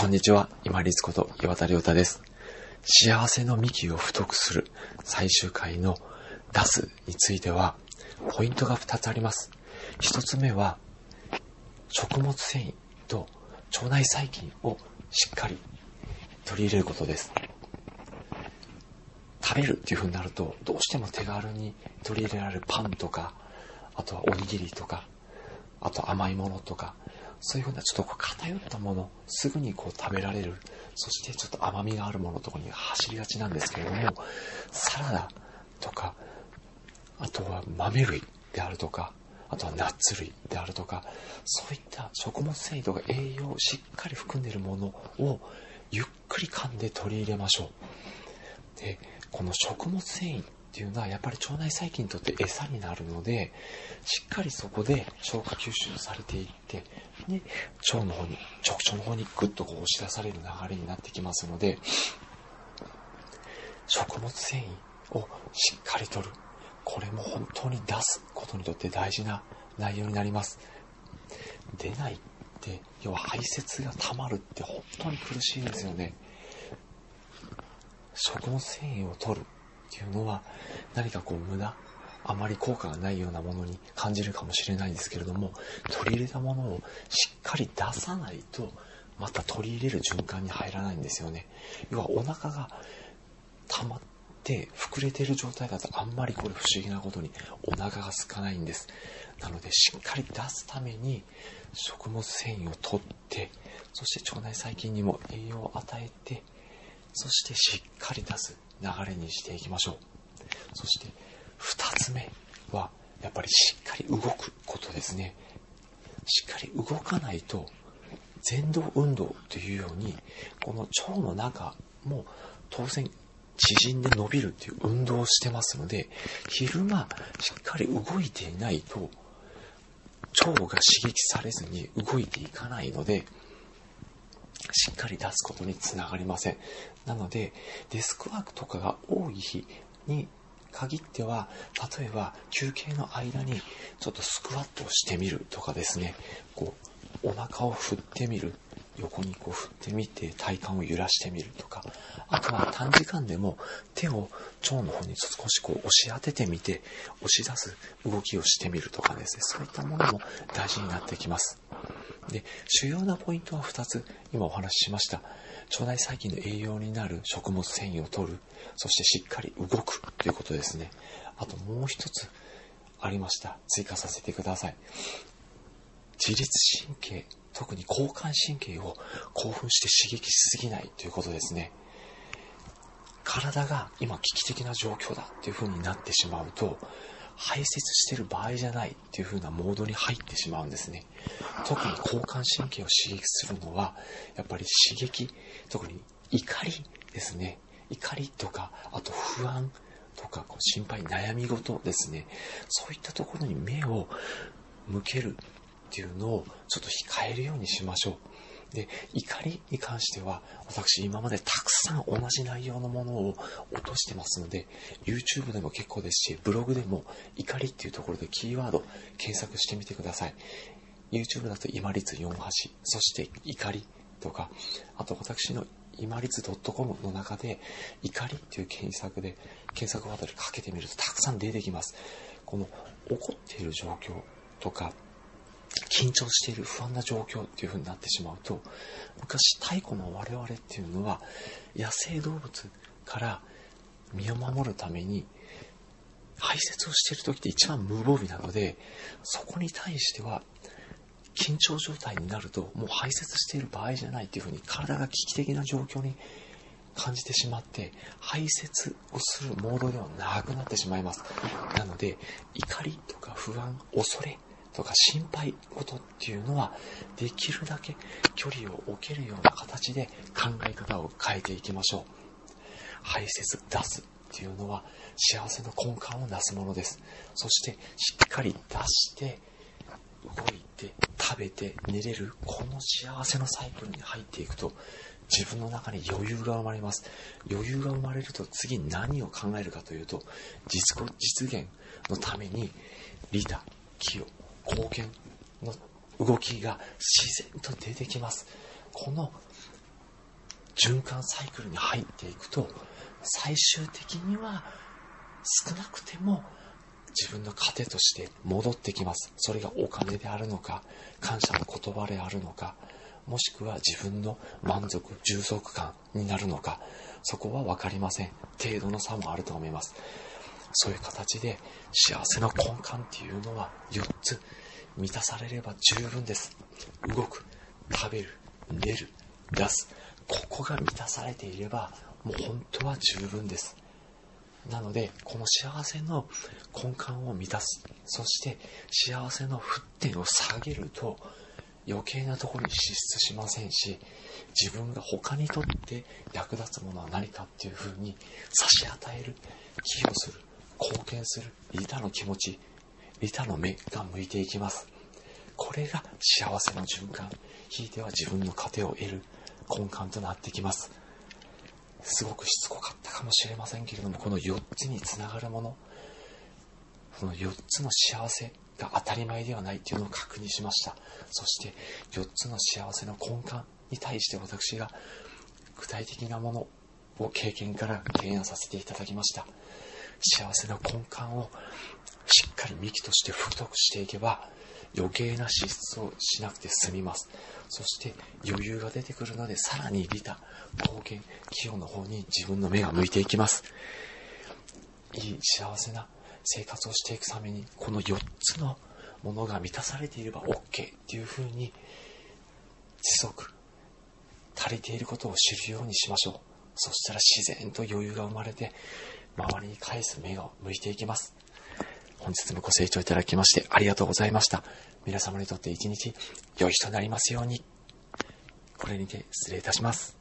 こんにちは、今立こと岩田亮太です。幸せの幹を太くする最終回の出すについては、ポイントが2つあります。1つ目は、食物繊維と腸内細菌をしっかり取り入れることです。食べるっていう風になると、どうしても手軽に取り入れられるパンとか、あとはおにぎりとか、あと甘いものとか、そういうふうなちょっとこう偏ったもの、すぐにこう食べられる、そしてちょっと甘みがあるものとかに走りがちなんですけれども、サラダとか、あとは豆類であるとか、あとはナッツ類であるとか、そういった食物繊維とか栄養をしっかり含んでいるものをゆっくり噛んで取り入れましょう。で、この食物繊維っっていうのはやっぱり腸内細菌にとって餌になるので、しっかりそこで消化吸収されていって、で、腸の方に、直腸の方にグッとこう押し出される流れになってきますので、食物繊維をしっかりとる。これも本当に出すことにとって大事な内容になります。出ないって、要は排泄が溜まるって本当に苦しいんですよね。食物繊維を取るっていうのは何かこう無駄あまり効果がないようなものに感じるかもしれないんですけれども取り入れたものをしっかり出さないとまた取り入れる循環に入らないんですよね。要はお腹が溜まって膨れている状態だとあんまりこれ不思議なことにお腹が空かないんです。なのでしっかり出すために食物繊維を取ってそして腸内細菌にも栄養を与えてそしてしっかり出す。流れにしていきましょう。そして2つ目はやっぱりしっかり動くことですね。しっかり動かないと前動運動というようにこの腸の中も当然縮んで伸びるっていう運動をしてますので昼間しっかり動いていないと腸が刺激されずに動いていかないのでしっかり出すことにつながりません。なので、デスクワークとかが多い日に限っては、例えば休憩の間にちょっとスクワットをしてみるとかですね、こう、お腹を振ってみる。横にこう振ってみて体幹を揺らしてみるとか、あとは短時間でも手を腸の方に少しこう押し当ててみて、押し出す動きをしてみるとかですね、そういったものも大事になってきます。で、主要なポイントは2つ、今お話ししました。腸内細菌の栄養になる食物繊維を取る、そしてしっかり動くということですね。あともう一つありました。追加させてください。自律神経、特に交感神経を興奮して刺激しすぎないということですね。体が今危機的な状況だっていう風になってしまうと、排泄してる場合じゃないっていう風なモードに入ってしまうんですね。特に交感神経を刺激するのは、やっぱり刺激、特に怒りですね。怒りとか、あと不安とか、心配、悩み事ですね。そういったところに目を向けるっていうのをちょっと控えるようにしましょう。で、怒りに関しては、私今までたくさん同じ内容のものを落としてますので、YouTube でも結構ですし、ブログでも怒りっていうところでキーワード検索してみてください。YouTube だと今立4橋、そして怒りとか、あと私の今立 .com の中で怒りっていう検索で、検索ワードでかけてみるとたくさん出てきます。この怒っている状況とか、緊張している不安な状況っていう風になってしまうと、昔太古の我々っていうのは野生動物から身を守るために排泄をしている時って一番無防備なので、そこに対しては緊張状態になるともう排泄している場合じゃないっていう風に体が危機的な状況に感じてしまって排泄をするモードではなくなってしまいます。なので怒りとか不安、恐れとか心配事っていうのはできるだけ距離を置けるような形で考え方を変えていきましょう。排泄、出すっていうのは幸せの根幹をなすものです。そしてしっかり出して動いて食べて寝れるこの幸せのサイクルに入っていくと自分の中に余裕が生まれます。余裕が生まれると次何を考えるかというと実実現のためにリーダー、寄与、貢献の動きが自然と出てきます。この循環サイクルに入っていくと最終的には少なくても自分の糧として戻ってきます。それがお金であるのか感謝の言葉であるのかもしくは自分の満足充足感になるのかそこは分かりません。程度の差もあると思います。そういう形で幸せの根幹っていうのは4つ満たされれば十分です。動く食べる寝る出す。ここが満たされていればもう本当は十分です。なのでこの幸せの根幹を満たす。そして幸せの沸点を下げると余計なところに支出しませんし自分が他にとって役立つものは何かっていうふうに差し与える寄与する。貢献する。利他の気持ち利他の目が向いていきます。これが幸せの循環。ひいては自分の糧を得る。根幹となってきます。すごくしつこかったかもしれませんけれどもこの4つにつながるもの。この4つの幸せが当たり前ではないというのを確認しました。そして4つの幸せの根幹に対して私が具体的なものを経験から提案させていただきました。幸せの根幹をしっかり幹として太くしていけば余計な支出をしなくて済みます。そして余裕が出てくるのでさらに利他貢献寄与の方に自分の目が向いていきます。いい幸せな生活をしていくためにこの4つのものが満たされていれば OK っていうふうに持続足りていることを知るようにしましょう。そしたら自然と余裕が生まれて周りに返す目が向いていきます本日もご清聴いただきましてありがとうございました。皆様にとって一日良い日となりますように。これにて失礼いたします。